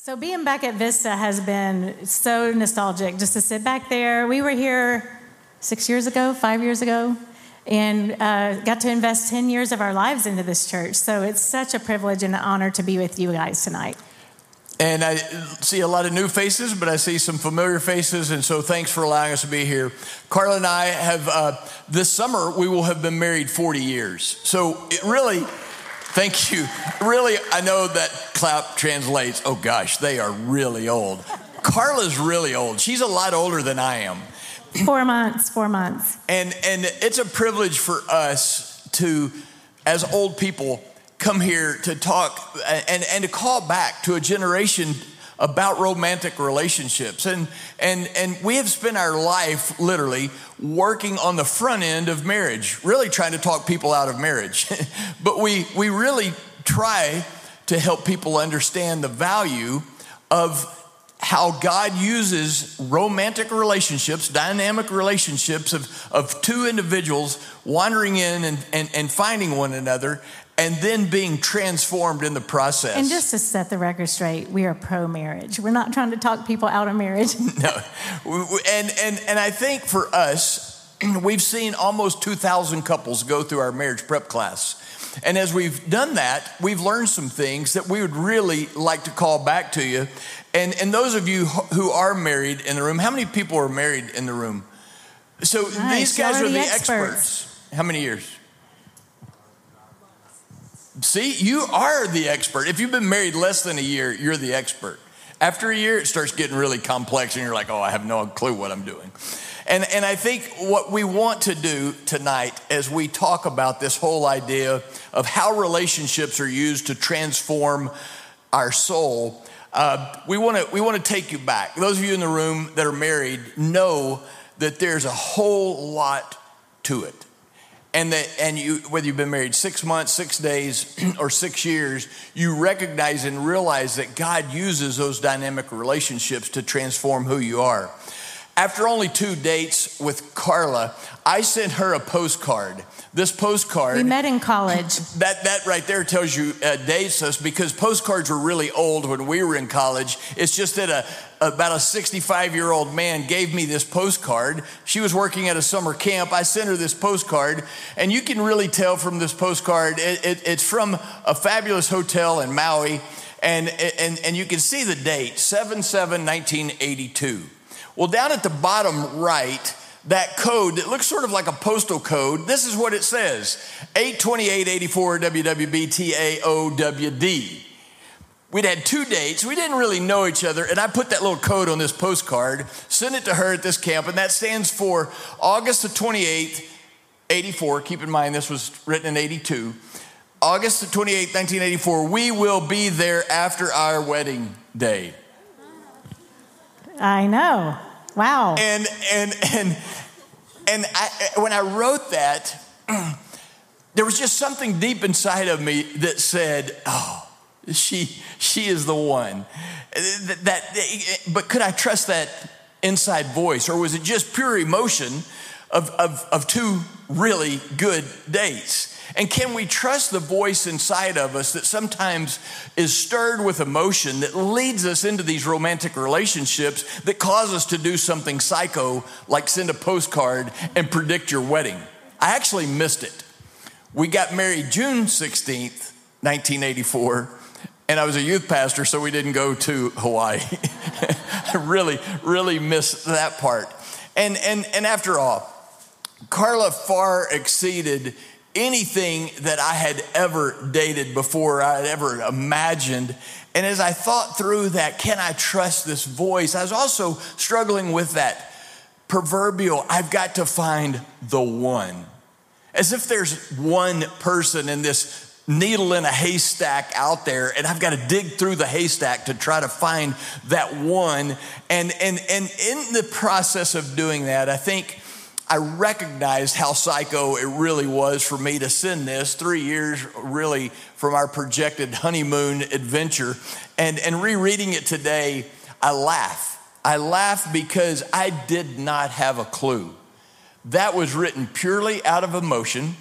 So being back at Vista has been so nostalgic just to sit back there. We were here six years ago, five years ago, and uh, got to invest 10 years of our lives into this church. So it's such a privilege and an honor to be with you guys tonight. And I see a lot of new faces, but I see some familiar faces. And so thanks for allowing us to be here. Carla and I have, uh, this summer, we will have been married 40 years. So it really, thank you. Really, I know that clap translates, oh gosh, they are really old. Carla's really old. She's a lot older than I am. Four months, four months. And, and it's a privilege for us to, as old people, come here to talk and, and to call back to a generation about romantic relationships. And, and, and we have spent our life literally working on the front end of marriage, really trying to talk people out of marriage. but we, we really try to help people understand the value of how God uses romantic relationships, dynamic relationships of, of two individuals wandering in and, and, and finding one another and then being transformed in the process. And just to set the record straight, we are pro marriage. We're not trying to talk people out of marriage. no. And, and, and I think for us, we've seen almost 2,000 couples go through our marriage prep class. And as we've done that, we've learned some things that we would really like to call back to you. And, and those of you who are married in the room, how many people are married in the room? So nice. these guys are the, the experts. experts. How many years? See, you are the expert. If you've been married less than a year, you're the expert. After a year, it starts getting really complex, and you're like, oh, I have no clue what I'm doing. And, and I think what we want to do tonight as we talk about this whole idea of how relationships are used to transform our soul, uh, we want to we want to take you back. Those of you in the room that are married know that there's a whole lot to it, and that and you whether you've been married six months, six days, or six years, you recognize and realize that God uses those dynamic relationships to transform who you are. After only two dates with Carla, I sent her a postcard. This postcard. We met in college. That, that right there tells you, uh, dates us because postcards were really old when we were in college. It's just that a, about a 65 year old man gave me this postcard. She was working at a summer camp. I sent her this postcard, and you can really tell from this postcard, it, it, it's from a fabulous hotel in Maui, and, and, and you can see the date 7 7 1982. Well, down at the bottom right, that code that looks sort of like a postal code, this is what it says 82884 WWBTAOWD. We'd had two dates. We didn't really know each other. And I put that little code on this postcard, sent it to her at this camp, and that stands for August the 28th, 84. Keep in mind, this was written in 82. August the 28th, 1984. We will be there after our wedding day. I know. Wow. And and and and I, when I wrote that, there was just something deep inside of me that said, "Oh, she she is the one." That, that but could I trust that inside voice, or was it just pure emotion of of, of two really good dates? And can we trust the voice inside of us that sometimes is stirred with emotion that leads us into these romantic relationships that cause us to do something psycho, like send a postcard and predict your wedding? I actually missed it. We got married June 16th, 1984, and I was a youth pastor, so we didn't go to Hawaii. I really, really missed that part. And, and, and after all, Carla far exceeded anything that I had ever dated before, I had ever imagined. And as I thought through that, can I trust this voice? I was also struggling with that proverbial, I've got to find the one. As if there's one person in this needle in a haystack out there and I've got to dig through the haystack to try to find that one. And, and, and in the process of doing that, I think I recognized how psycho it really was for me to send this three years really from our projected honeymoon adventure. And, and rereading it today, I laugh. I laugh because I did not have a clue. That was written purely out of emotion,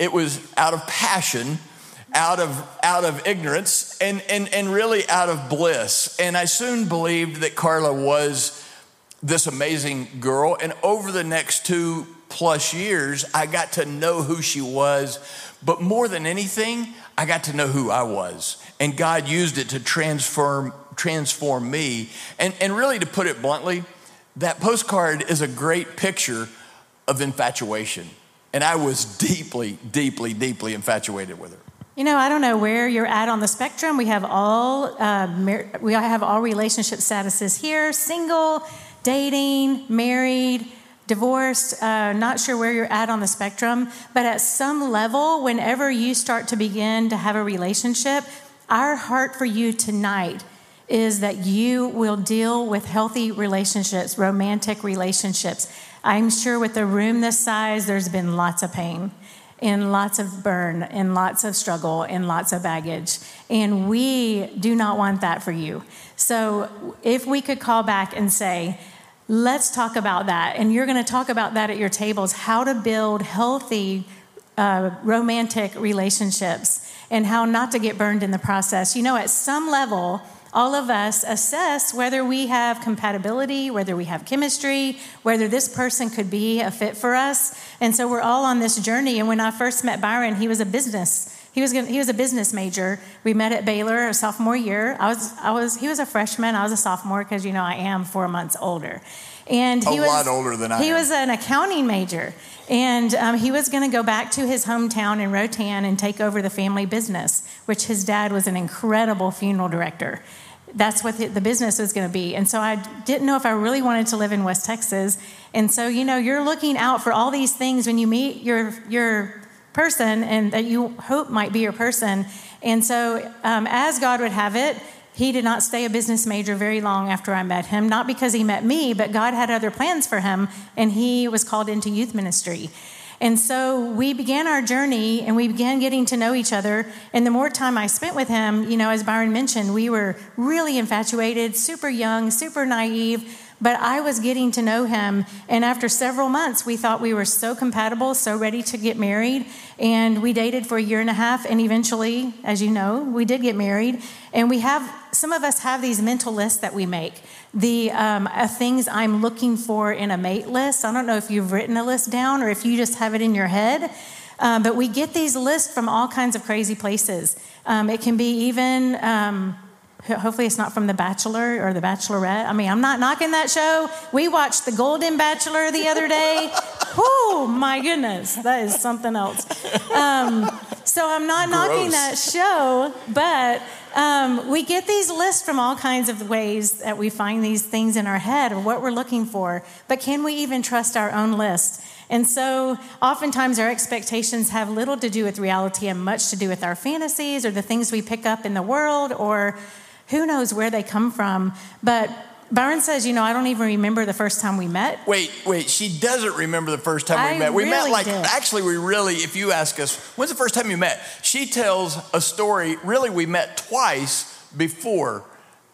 it was out of passion, out of out of ignorance and, and and really out of bliss. And I soon believed that Carla was this amazing girl. And over the next two plus years, I got to know who she was. But more than anything, I got to know who I was. And God used it to transform transform me. And, and really, to put it bluntly, that postcard is a great picture of infatuation. And I was deeply, deeply, deeply infatuated with her. You know, I don't know where you're at on the spectrum. We have all uh, we have all relationship statuses here: single, dating, married, divorced. Uh, not sure where you're at on the spectrum, but at some level, whenever you start to begin to have a relationship, our heart for you tonight is that you will deal with healthy relationships, romantic relationships. I'm sure with a room this size, there's been lots of pain and lots of burn in lots of struggle in lots of baggage. And we do not want that for you. So if we could call back and say, let's talk about that. And you're going to talk about that at your tables how to build healthy uh, romantic relationships and how not to get burned in the process. You know, at some level, all of us assess whether we have compatibility, whether we have chemistry, whether this person could be a fit for us. And so we're all on this journey. And when I first met Byron, he was a business. He was, he was a business major. We met at Baylor a sophomore year. I was, I was, he was a freshman. I was a sophomore because, you know, I am four months older. And he a was, lot older than I He am. was an accounting major. And um, he was going to go back to his hometown in Rotan and take over the family business, which his dad was an incredible funeral director. That's what the, business was going to be. And so I didn't know if I really wanted to live in West Texas. And so, you know, you're looking out for all these things when you meet your, your person and that you hope might be your person. And so, um, as God would have it, he did not stay a business major very long after I met him, not because he met me, but God had other plans for him, and he was called into youth ministry. And so we began our journey and we began getting to know each other. And the more time I spent with him, you know, as Byron mentioned, we were really infatuated, super young, super naive. But I was getting to know him. And after several months, we thought we were so compatible, so ready to get married. And we dated for a year and a half. And eventually, as you know, we did get married. And we have, some of us have these mental lists that we make the um, uh, things I'm looking for in a mate list. I don't know if you've written a list down or if you just have it in your head. Um, but we get these lists from all kinds of crazy places. Um, it can be even, um, hopefully, it's not from The Bachelor or The Bachelorette. I mean, I'm not knocking that show. We watched The Golden Bachelor the other day. oh, my goodness. That is something else. So I'm not knocking that show, but um, we get these lists from all kinds of ways that we find these things in our head or what we're looking for. But can we even trust our own list? And so, oftentimes, our expectations have little to do with reality and much to do with our fantasies or the things we pick up in the world or who knows where they come from. But Byron says, you know, I don't even remember the first time we met. Wait, wait. She doesn't remember the first time we met. We met like did. actually. We really, if you ask us, when's the first time you met? She tells a story. Really, we met twice before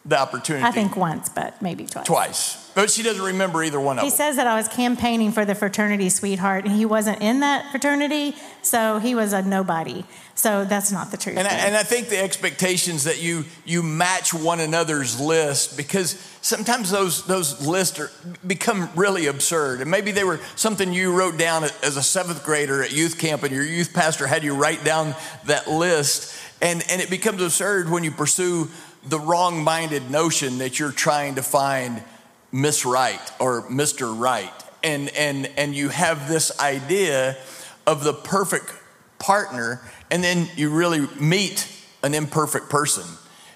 the opportunity. I think once, but maybe twice. twice, but she doesn't remember either one of them. He says that I was campaigning for the fraternity sweetheart, and he wasn't in that fraternity, so he was a nobody. So that's not the truth. And I, and I think the expectations that you you match one another's list because sometimes those those lists are, become really absurd. And maybe they were something you wrote down as a seventh grader at youth camp, and your youth pastor had you write down that list, and and it becomes absurd when you pursue the wrong-minded notion that you're trying to find Miss Right or Mr. Right, and and and you have this idea of the perfect partner, and then you really meet an imperfect person,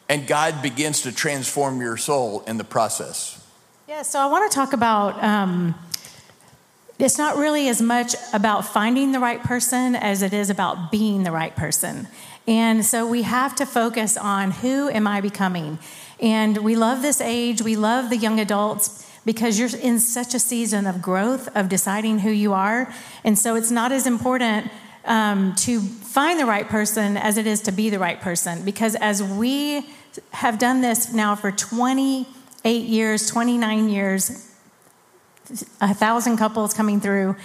and God begins to transform your soul in the process. Yeah, so I want to talk about um, it's not really as much about finding the right person as it is about being the right person. And so we have to focus on who am I becoming? And we love this age, we love the young adults because you're in such a season of growth, of deciding who you are. And so it's not as important um, to find the right person as it is to be the right person. Because as we have done this now for 28 years, 29 years, a thousand couples coming through,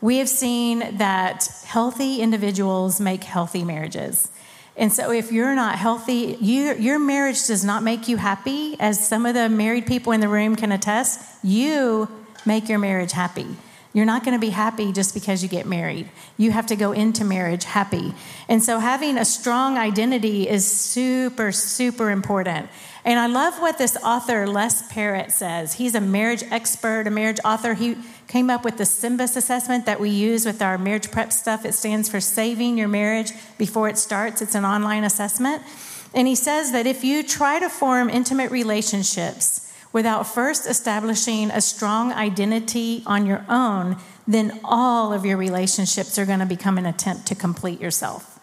we have seen that healthy individuals make healthy marriages. And so, if you're not healthy, you, your marriage does not make you happy, as some of the married people in the room can attest. You make your marriage happy. You're not going to be happy just because you get married. You have to go into marriage happy. And so, having a strong identity is super, super important. And I love what this author, Les Parrott, says. He's a marriage expert, a marriage author. He came up with the SYMBIS assessment that we use with our marriage prep stuff. It stands for Saving Your Marriage Before It Starts. It's an online assessment. And he says that if you try to form intimate relationships without first establishing a strong identity on your own, then all of your relationships are going to become an attempt to complete yourself.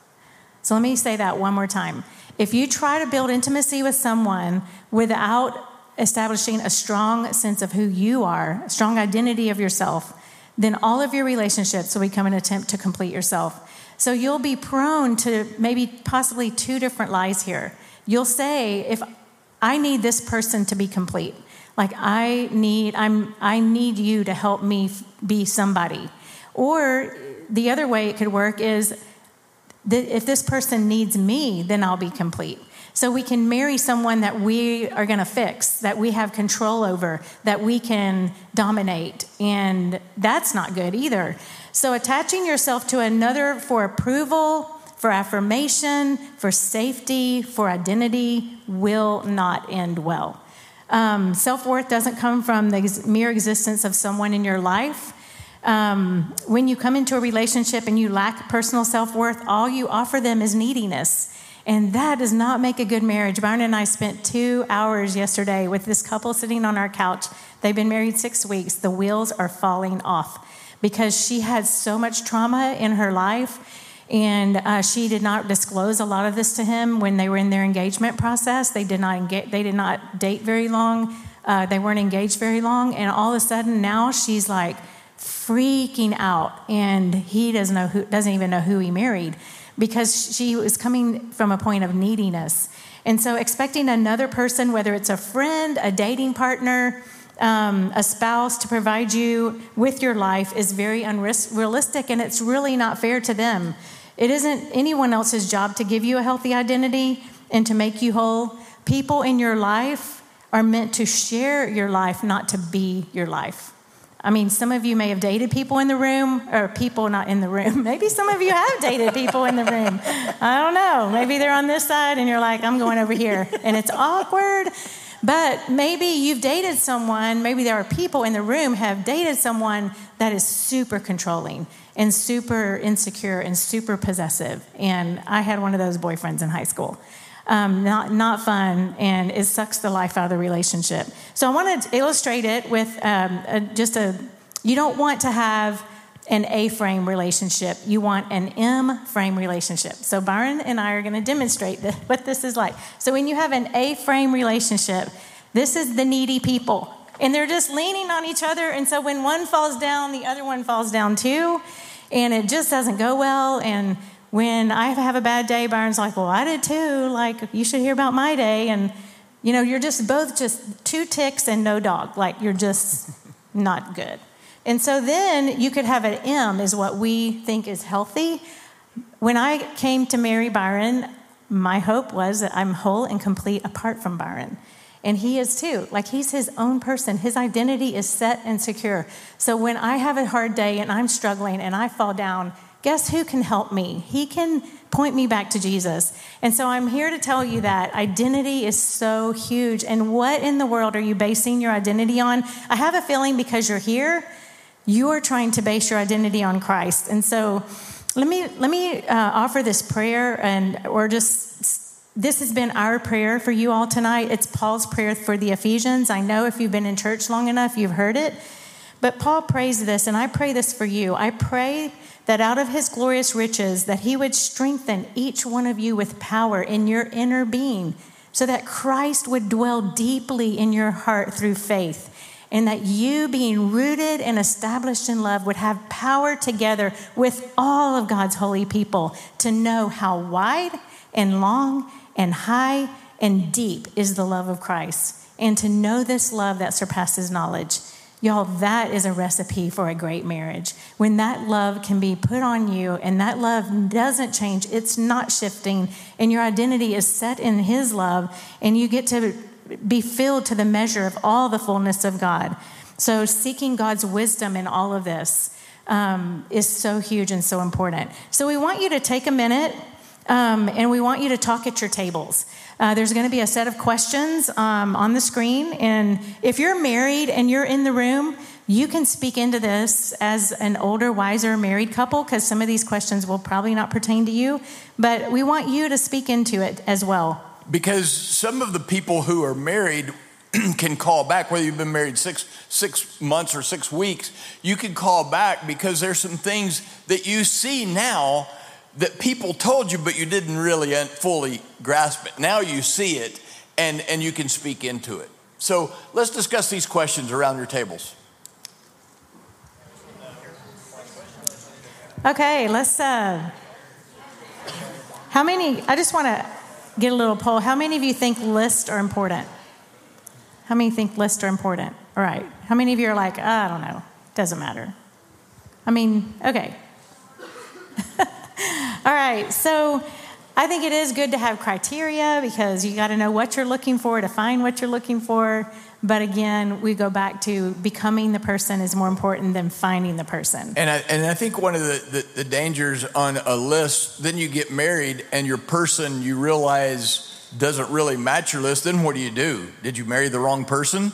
So let me say that one more time. If you try to build intimacy with someone without establishing a strong sense of who you are, a strong identity of yourself, then all of your relationships will become an attempt to complete yourself. So you'll be prone to maybe possibly two different lies here. You'll say, if I need this person to be complete, like I need, I'm, I need you to help me be somebody. Or the other way it could work is that if this person needs me, then I'll be complete. So we can marry someone that we are going to fix, that we have control over, that we can dominate. And that's not good either. So attaching yourself to another for approval, for affirmation, for safety, for identity will not end well. Um, Self worth doesn't come from the mere existence of someone in your life. Um, when you come into a relationship and you lack personal self worth, all you offer them is neediness. And that does not make a good marriage. Byron and I spent two hours yesterday with this couple sitting on our couch. They've been married six weeks. The wheels are falling off because she had so much trauma in her life. And uh, she did not disclose a lot of this to him when they were in their engagement process. They did not, they did not date very long. Uh, they weren't engaged very long. And all of a sudden now she's like, freaking out, and he doesn't know who doesn't even know who he married because she was coming from a point of neediness. And so, expecting another person, whether it's a friend, a dating partner, um, a spouse, to provide you with your life is very unrealistic, and it's really not fair to them. It isn't anyone else's job to give you a healthy identity and to make you whole. People in your life are meant to share your life, not to be your life. I mean, some of you may have dated people in the room, or people not in the room. Maybe some of you have dated people in the room. I don't know. Maybe they're on this side and you're like, I'm going over here. And it's awkward. But maybe you've dated someone, maybe there are people in the room have dated someone that is super controlling and super insecure and super possessive. And I had one of those boyfriends in high school um, not, not fun, and it sucks the life out of the relationship. So I want to illustrate it with um, a, just a, you don't want to have an A frame relationship. You want an M frame relationship. So Byron and I are going to demonstrate the, what this is like. So when you have an A frame relationship, this is the needy people. And they're just leaning on each other. And so when one falls down, the other one falls down too. And it just doesn't go well. And when I have a bad day, Byron's like, Well, I did too. Like, you should hear about my day. And, you know, you're just both just two ticks and no dog. Like, you're just not good. And so then you could have an M, is what we think is healthy. When I came to marry Byron, my hope was that I'm whole and complete apart from Byron. And he is too. Like he's his own person. His identity is set and secure. So when I have a hard day and I'm struggling and I fall down, guess who can help me? He can point me back to Jesus. And so I'm here to tell you that identity is so huge. And what in the world are you basing your identity on? I have a feeling because you're here, you are trying to base your identity on Christ. And so let me let me uh, offer this prayer and or just this has been our prayer for you all tonight. It's Paul's prayer for the Ephesians. I know if you've been in church long enough, you've heard it. But Paul prays this, and I pray this for you. I pray that out of his glorious riches that he would strengthen each one of you with power in your inner being so that Christ would dwell deeply in your heart through faith and that you being rooted and established in love would have power together with all of God's holy people to know how wide and long and high and deep is the love of Christ and to know this love that surpasses knowledge Y'all, that is a recipe for a great marriage. When that love can be put on you and that love doesn't change, it's not shifting, and your identity is set in His love, and you get to be filled to the measure of all the fullness of God. So, seeking God's wisdom in all of this um, is so huge and so important. So, we want you to take a minute um, and we want you to talk at your tables. Uh, there's going to be a set of questions um, on the screen. And if you're married and you're in the room, you can speak into this as an older, wiser married couple because some of these questions will probably not pertain to you. But we want you to speak into it as well. Because some of the people who are married can call back, whether you've been married six, six months or six weeks, you can call back because there's some things that you see now that people told you, but you didn't really fully grasp it. Now you see it and, and you can speak into it. So let's discuss these questions around your tables. Okay, let's. Uh, how many? I just want to get a little poll. How many of you think lists are important? How many think lists are important? All right. How many of you are like, oh, I don't know, doesn't matter? I mean, okay. All right, so I think it is good to have criteria because you got to know what you're looking for to find what you're looking for. But again, we go back to becoming the person is more important than finding the person. And I, and I think one of the, the, the dangers on a list, then you get married and your person you realize doesn't really match your list, then what do you do? Did you marry the wrong person?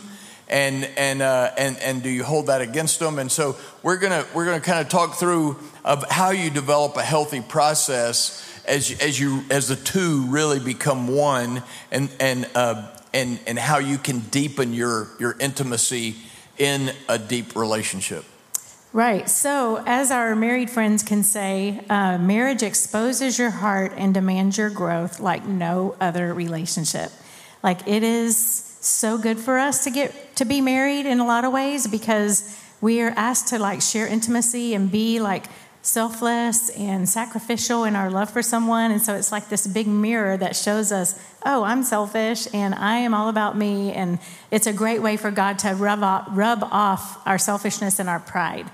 And and uh, and and do you hold that against them? And so we're gonna we're gonna kind of talk through of how you develop a healthy process as as you as the two really become one, and and uh, and and how you can deepen your your intimacy in a deep relationship. Right. So, as our married friends can say, uh, marriage exposes your heart and demands your growth like no other relationship. Like it is so good for us to get to be married in a lot of ways because we are asked to like share intimacy and be like selfless and sacrificial in our love for someone. And so it's like this big mirror that shows us oh i'm selfish and i am all about me. And it's a great way for god to rub off, rub off our selfishness and our pride.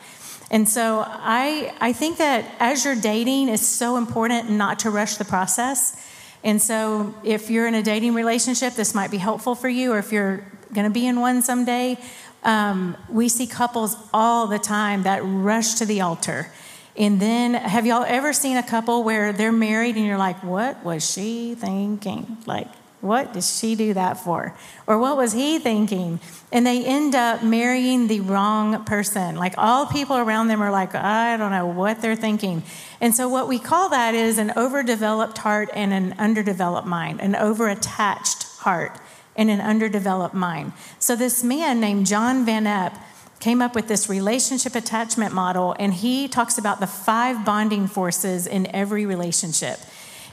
And so I, I think that as you're dating it's so important not to rush the process and so, if you're in a dating relationship, this might be helpful for you, or if you're going to be in one someday, um, we see couples all the time that rush to the altar. And then, have y'all ever seen a couple where they're married and you're like, what was she thinking? Like, what did she do that for? Or what was he thinking? And they end up marrying the wrong person. Like all people around them are like, I don't know what they're thinking. And so, what we call that is an overdeveloped heart and an underdeveloped mind, an overattached heart and an underdeveloped mind. So, this man named John Van Epp came up with this relationship attachment model, and he talks about the five bonding forces in every relationship.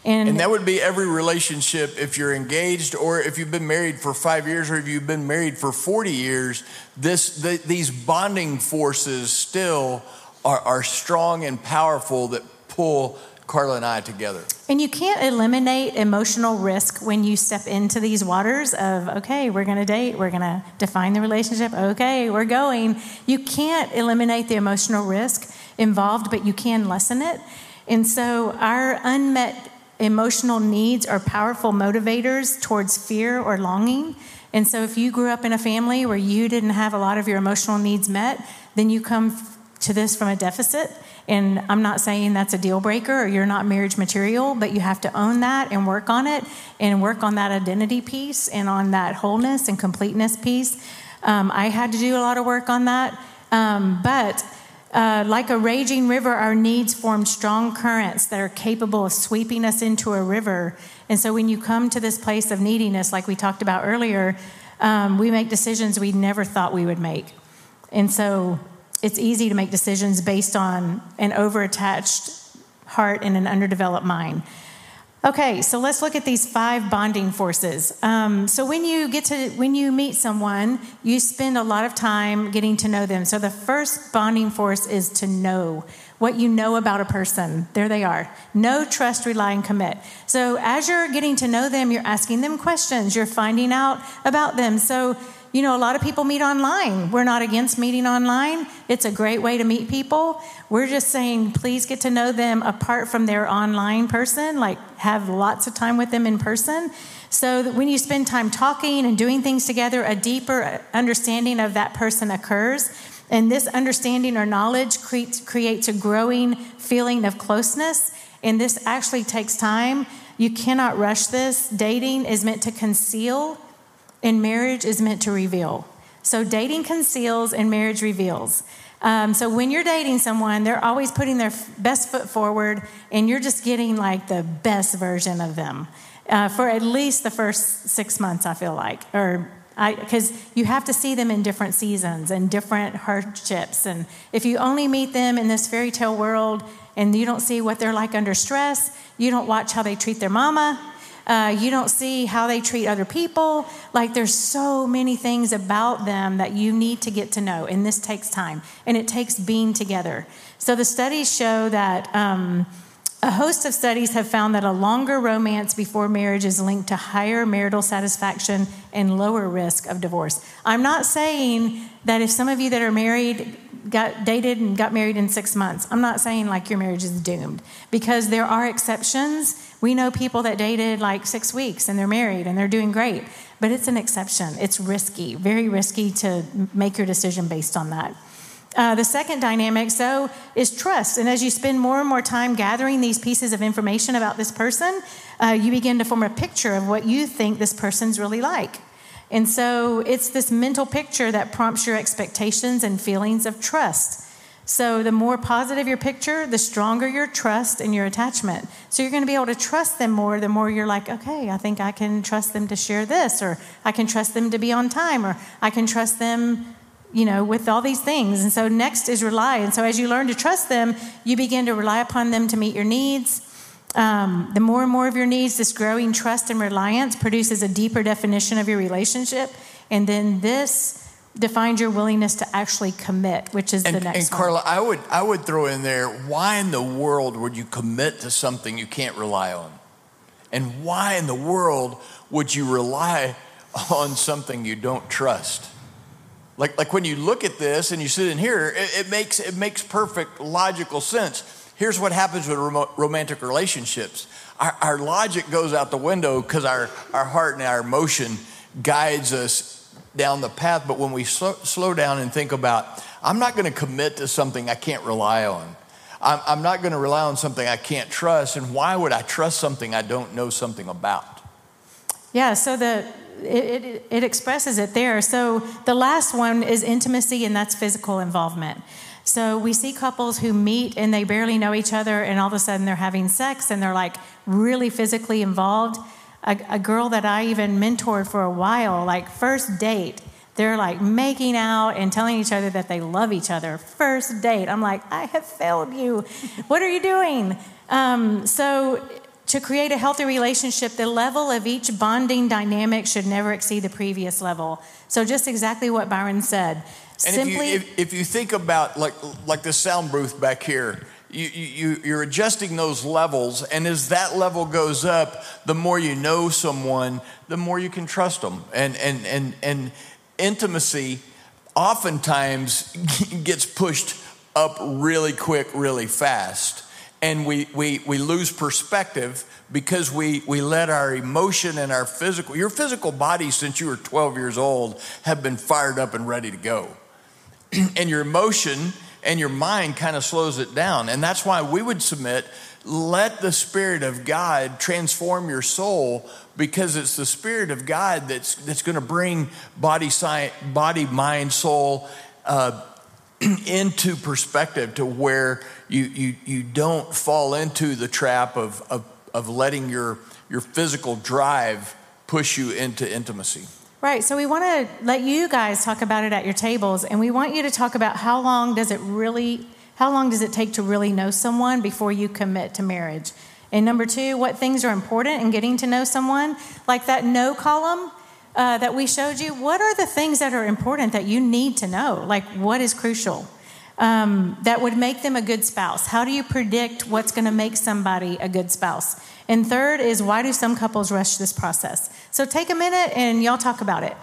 And, and, that would be every relationship if you're engaged or if you've been married for five years or if you've been married for 40 years, this, the, these bonding forces still are, are strong and powerful that pull Carla and I together. And you can't eliminate emotional risk when you step into these waters of, okay, we're going to date, we're going to define the relationship, okay, we're going. You can't eliminate the emotional risk involved, but you can lessen it. And so our unmet Emotional needs are powerful motivators towards fear or longing. And so, if you grew up in a family where you didn't have a lot of your emotional needs met, then you come to this from a deficit. And I'm not saying that's a deal breaker or you're not marriage material, but you have to own that and work on it and work on that identity piece and on that wholeness and completeness piece. Um, I had to do a lot of work on that. Um, but uh, like a raging river, our needs form strong currents that are capable of sweeping us into a river. And so when you come to this place of neediness, like we talked about earlier, um, we make decisions we never thought we would make. And so it's easy to make decisions based on an overattached heart and an underdeveloped mind. Okay, so let's look at these five bonding forces. Um, so when you get to when you meet someone, you spend a lot of time getting to know them. So the first bonding force is to know. what you know about a person. There they are. Know, trust, rely, and commit. So as you're getting to know them, you're asking them questions, you're finding out about them. So you know, a lot of people meet online. We're not against meeting online. It's a great way to meet people. We're just saying, please get to know them apart from their online person, like have lots of time with them in person. So that when you spend time talking and doing things together, a deeper understanding of that person occurs. And this understanding or knowledge creates, creates a growing feeling of closeness. And this actually takes time. You cannot rush this. Dating is meant to conceal and marriage is meant to reveal. So dating conceals and marriage reveals. Um, so when you're dating someone, they're always putting their best foot forward, and you're just getting like the best version of them uh, for at least the first six months. I feel like, or because you have to see them in different seasons and different hardships. And if you only meet them in this fairy tale world and you don't see what they're like under stress, you don't watch how they treat their mama, uh, you don't see how they treat other people. Like there's so many things about them that you need to get to know, and this takes time, and it takes being together. So the studies show that. Um, a host of studies have found that a longer romance before marriage is linked to higher marital satisfaction and lower risk of divorce. I'm not saying that if some of you that are married got dated and got married in six months, I'm not saying like your marriage is doomed because there are exceptions we know people that dated like six weeks and they're married and they're doing great, but it's an exception. It's risky, very risky to make your decision based on that. Uh, the second dynamic, so, is trust. And as you spend more and more time gathering these pieces of information about this person, uh, you begin to form a picture of what you think this person's really like. And so it's this mental picture that prompts your expectations and feelings of trust. So, the more positive your picture, the stronger your trust and your attachment. So, you're going to be able to trust them more the more you're like, okay, I think I can trust them to share this, or I can trust them to be on time, or I can trust them, you know, with all these things. And so, next is rely. And so, as you learn to trust them, you begin to rely upon them to meet your needs. Um, the more and more of your needs, this growing trust and reliance produces a deeper definition of your relationship. And then this defines your willingness to actually commit, which is and, the next and Carla, one. I would I would throw in there why in the world would you commit to something you can't rely on? And why in the world would you rely on something you don't trust? Like, like when you look at this and you sit in here, it, it makes it makes perfect logical sense. Here's what happens with romantic relationships. Our, our logic goes out the window because our, our heart and our emotion guides us down the path, but when we slow, slow down and think about, I'm not going to commit to something I can't rely on. I'm, I'm not going to rely on something I can't trust. And why would I trust something I don't know something about? Yeah, so the it, it, it, expresses it there. So the last one is intimacy, and that's physical involvement. So we see couples who meet and they barely know each other, and all of a sudden they're having sex and they're like really physically involved a, a girl that I even mentored for a while, like first date, they're like making out and telling each other that they love each other. First date. I'm like, I have failed you. What are you doing? Um, so, to create a healthy relationship, the level of each bonding dynamic should never exceed the previous level. So, just exactly what Byron said. And Simply, if, you, if, if you think about like like the sound booth back here, you, you, you're adjusting those levels. And as that level goes up, the more you know someone, the more you can trust them. And, and, and, and intimacy oftentimes gets pushed up really quick, really fast. And we, we, we lose perspective because we, we let our emotion and our physical, your physical body since you were 12 years old, have been fired up and ready to go. and your emotion and your mind kind of slows it down. And that's why we would submit let the Spirit of God transform your soul because it's the Spirit of God that's, that's going to bring body, body mind, soul uh, into perspective to where you, you, you don't fall into the trap of, of, of letting your, your physical drive push you into intimacy. Right. So we want to let you guys talk about it at your tables, and we want you to talk about how long does it really, how long does it take to really know someone before you commit to marriage? And number two, what things are important in getting to know someone? Like that no column uh, that we showed you. What are the things that are important that you need to know? Like what is crucial? um, that would make them a good spouse? How do you predict what's going to make somebody a good spouse? And third is why do some couples rush this process? So take a minute and y'all talk about it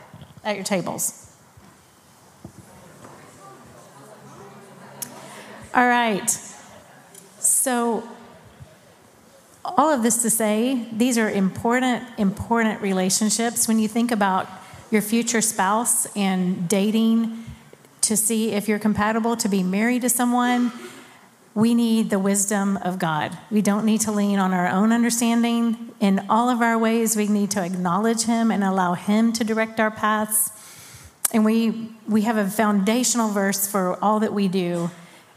at your tables. All right. So, all of this to say, these are important, important relationships. When you think about your future spouse and dating to see if you're compatible to be married to someone, we need the wisdom of God. We don't need to lean on our own understanding. In all of our ways, we need to acknowledge Him and allow Him to direct our paths. And we, we have a foundational verse for all that we do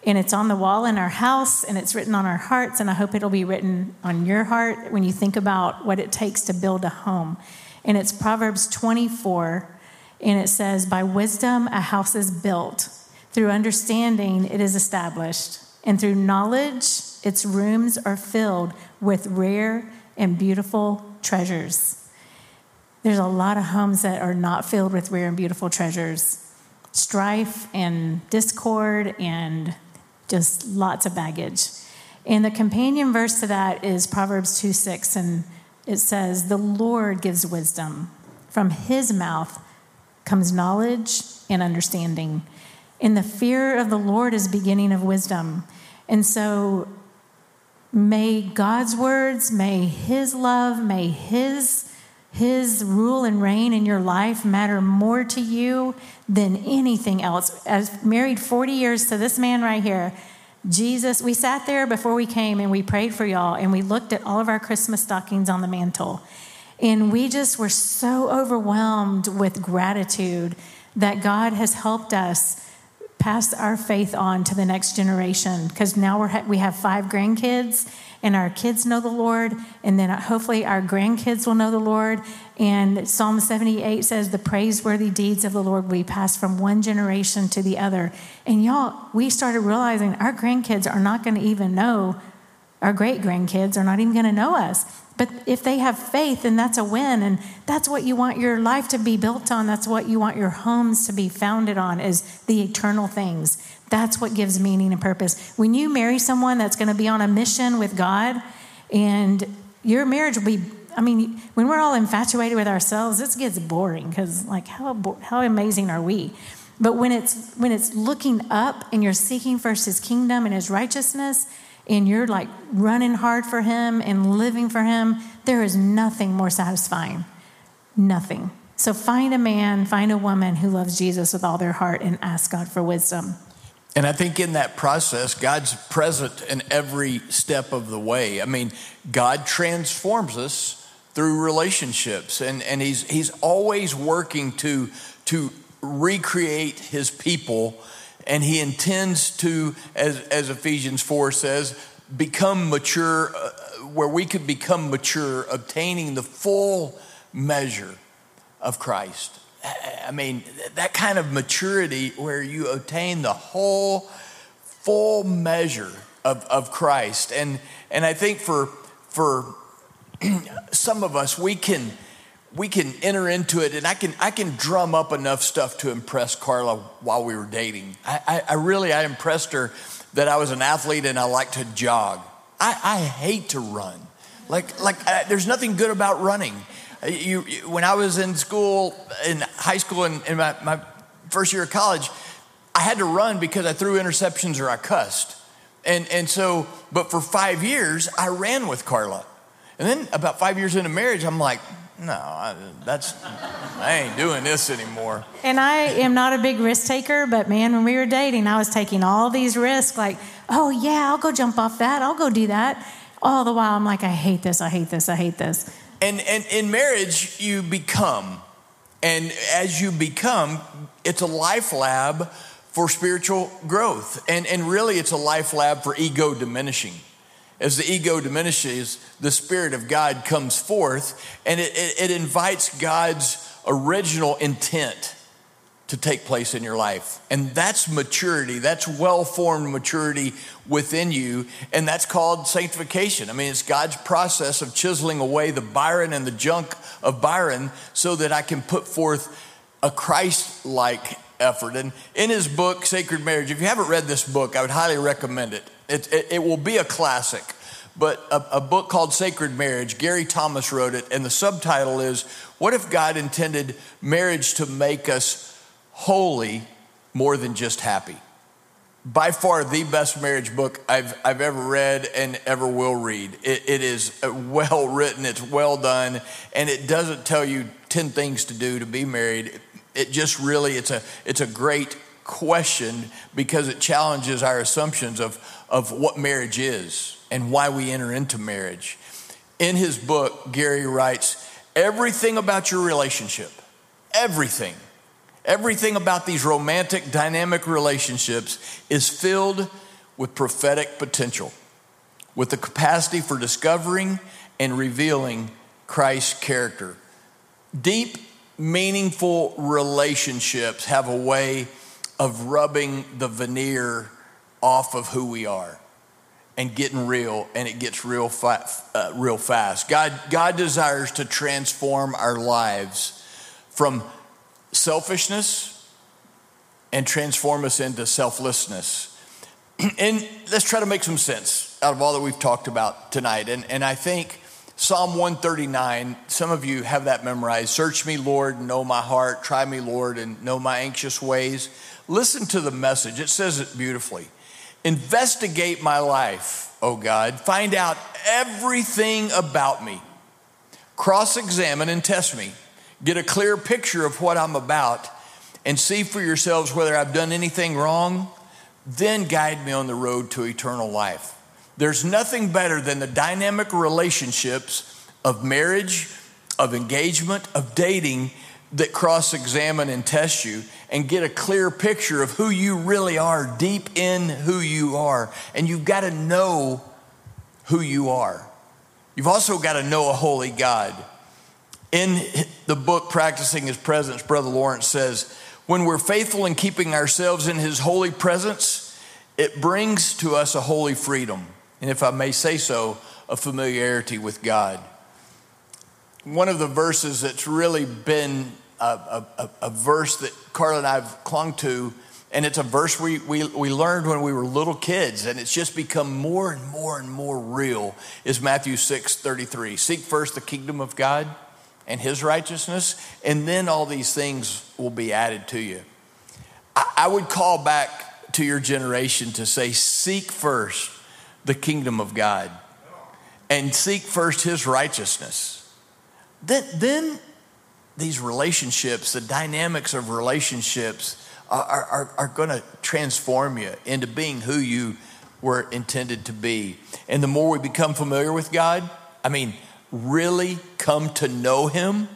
and it's on the wall in our house and it's written on our hearts and i hope it'll be written on your heart when you think about what it takes to build a home and it's proverbs 24 and it says by wisdom a house is built through understanding it is established and through knowledge its rooms are filled with rare and beautiful treasures there's a lot of homes that are not filled with rare and beautiful treasures strife and discord and just lots of baggage. And the companion verse to that is Proverbs 2 6, and it says, The Lord gives wisdom. From his mouth comes knowledge and understanding. And the fear of the Lord is beginning of wisdom. And so may God's words, may his love, may his his rule and reign in your life matter more to you than anything else. As married 40 years to this man right here, Jesus, we sat there before we came and we prayed for y'all and we looked at all of our Christmas stockings on the mantle. And we just were so overwhelmed with gratitude that God has helped us pass our faith on to the next generation because now we're, we have five grandkids and our kids know the Lord, and then uh, hopefully our grandkids will know the Lord. And Psalm 78 says, The praiseworthy deeds of the Lord we pass from one generation to the other. And y'all, we started realizing our grandkids are not going to even know, our great grandkids are not even going to know us. But if they have faith, then that's a win. And that's what you want your life to be built on. That's what you want your homes to be founded on is the eternal things. That's what gives meaning and purpose. When you marry someone that's going to be on a mission with God, and your marriage will be, I mean, when we're all infatuated with ourselves, this gets boring because, like, how, how amazing are we? But when it's when it's looking up and you're seeking first His kingdom and His righteousness, and you're like running hard for Him and living for Him, there is nothing more satisfying. Nothing. So find a man, find a woman who loves Jesus with all their heart, and ask God for wisdom. And I think in that process, God's present in every step of the way. I mean, God transforms us through relationships, and, and he's, he's always working to, to recreate his people, and he intends to, as, as Ephesians 4 says, become mature, uh, where we could become mature, obtaining the full measure of Christ. I mean, that kind of maturity where you attain the whole full measure of, of Christ. And, and I think for, for some of us, we can, we can enter into it and I can, I can drum up enough stuff to impress Carla while we were dating. I, I, I really, I impressed her that I was an athlete and I like to jog. I, I hate to run. Like, like I, there's nothing good about running. You, you, when I was in school, in high school, and in, in my, my first year of college, I had to run because I threw interceptions or I cussed. And, and so, but for five years, I ran with Carla. And then about five years into marriage, I'm like, no, I, that's, I ain't doing this anymore. And I am not a big risk taker, but man, when we were dating, I was taking all these risks like, oh yeah, I'll go jump off that, I'll go do that. All the while, I'm like, I hate this, I hate this, I hate this. And, and in marriage, you become. And as you become, it's a life lab for spiritual growth. And, and really, it's a life lab for ego diminishing. As the ego diminishes, the Spirit of God comes forth and it, it, it invites God's original intent to take place in your life. And that's maturity. That's well formed maturity within you. And that's called sanctification. I mean, it's God's process of chiseling away the Byron and the junk of Byron so that I can put forth a Christ like effort. And in his book, Sacred Marriage, if you haven't read this book, I would highly recommend it. It, it, it will be a classic. But a, a book called Sacred Marriage, Gary Thomas wrote it, and the subtitle is What if God intended marriage to make us holy more than just happy? by far the best marriage book I've, I've ever read and ever will read. It, it is well written, it's well done, and it doesn't tell you 10 things to do to be married. It just really, it's a, it's a great question because it challenges our assumptions of, of what marriage is and why we enter into marriage. In his book, Gary writes, everything about your relationship, everything Everything about these romantic, dynamic relationships is filled with prophetic potential, with the capacity for discovering and revealing Christ's character. Deep, meaningful relationships have a way of rubbing the veneer off of who we are and getting real, and it gets real, fa- uh, real fast. God, God desires to transform our lives from selfishness and transform us into selflessness. And let's try to make some sense out of all that we've talked about tonight. And, and I think Psalm 139, some of you have that memorized. Search me, Lord, and know my heart. Try me, Lord, and know my anxious ways. Listen to the message, it says it beautifully. Investigate my life, O God. Find out everything about me. Cross examine and test me get a clear picture of what I'm about, and see for yourselves whether I've done anything wrong, then guide me on the road to eternal life. There's nothing better than the dynamic relationships of marriage, of engagement, of dating that cross examine and test you and get a clear picture of who you really are, deep in who you are. And you've got to know who you are. You've also got to know a holy God. In the book, Practicing His Presence, Brother Lawrence says, when we're faithful in keeping ourselves in His holy presence, it brings to us a holy freedom. And if I may say so, a familiarity with God. One of the verses that's really been a, a, a verse that Carla and I have clung to, and it's a verse we, we, we learned when we were little kids, and it's just become more and more and more real, is Matthew 6 33. Seek first the kingdom of God and his righteousness, and then all these things will be added to you. I would call back to your generation to say, seek first the kingdom of God and seek first his righteousness. Then, then these relationships, the dynamics of relationships, are, are, are going to transform you into being who you were intended to be. And the more we become familiar with God, I mean, really come to know Him,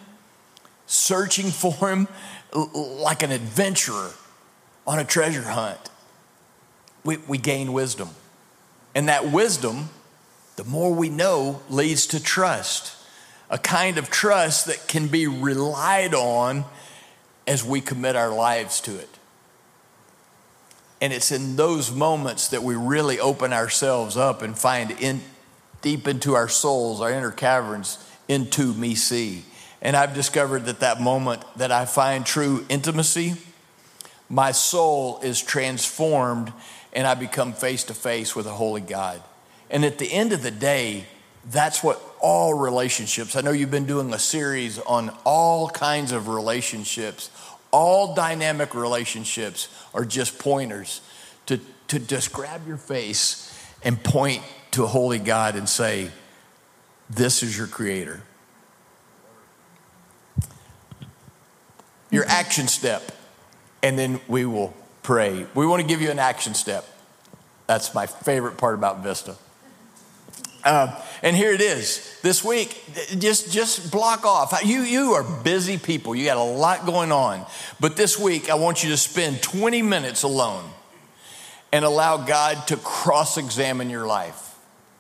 searching for Him like an adventurer on a treasure hunt, we, we gain wisdom. And that wisdom, the more we know, leads to trust, a kind of trust that can be relied on as we commit our lives to it. And it's in those moments that we really open ourselves up and find in, deep into our souls, our inner caverns, into me see. And I've discovered that that moment that I find true intimacy, my soul is transformed and I become face to face with a holy God. And at the end of the day, that's what all relationships, I know you've been doing a series on all kinds of relationships. All dynamic relationships are just pointers to, to just grab your face and point to a holy God and say, This is your creator. Your action step, and then we will pray. We want to give you an action step. That's my favorite part about Vista. Uh, and here it is this week. Just just block off. You you are busy people. You got a lot going on. But this week, I want you to spend 20 minutes alone and allow God to cross examine your life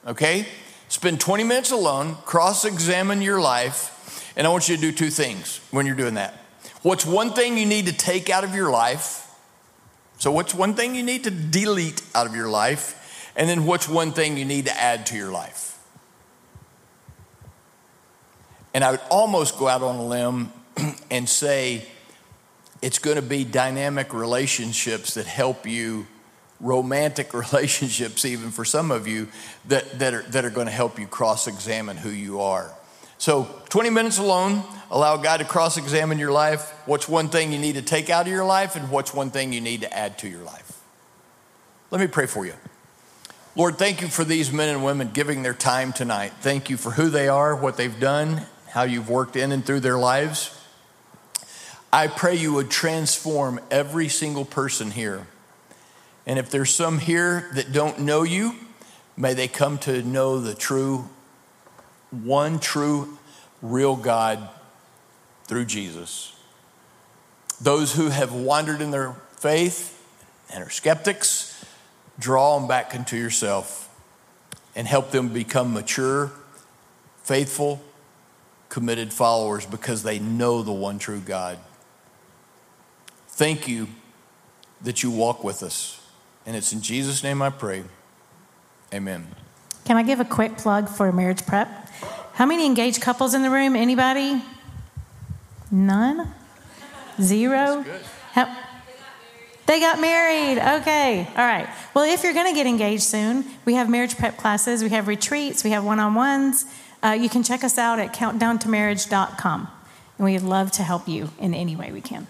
okay? Spend 20 minutes alone, cross examine your life, and I want you to do two things when you're doing that. What's one thing you need to take out of your life? So, what's one thing you need to delete out of your life? And then, what's one thing you need to add to your life? And I would almost go out on a limb and say, it's going to be dynamic relationships that help you, romantic relationships, even for some of you, that, that, are, that are going to help you cross examine who you are. So, 20 minutes alone, allow God to cross examine your life. What's one thing you need to take out of your life, and what's one thing you need to add to your life? Let me pray for you. Lord, thank you for these men and women giving their time tonight. Thank you for who they are, what they've done, how you've worked in and through their lives. I pray you would transform every single person here. And if there's some here that don't know you, may they come to know the true, one true, real God through Jesus. Those who have wandered in their faith and are skeptics, draw them back into yourself and help them become mature, faithful, committed followers because they know the one true God. Thank you that you walk with us. And it's in Jesus' name I pray. Amen. Can I give a quick plug for marriage prep? How many engaged couples in the room? Anybody? None? Zero? How, they got married. Okay. All right. Well, if you're going to get engaged soon, we have marriage prep classes, we have retreats, we have one on ones. Uh, you can check us out at countdowntomarriage.com. And we'd love to help you in any way we can.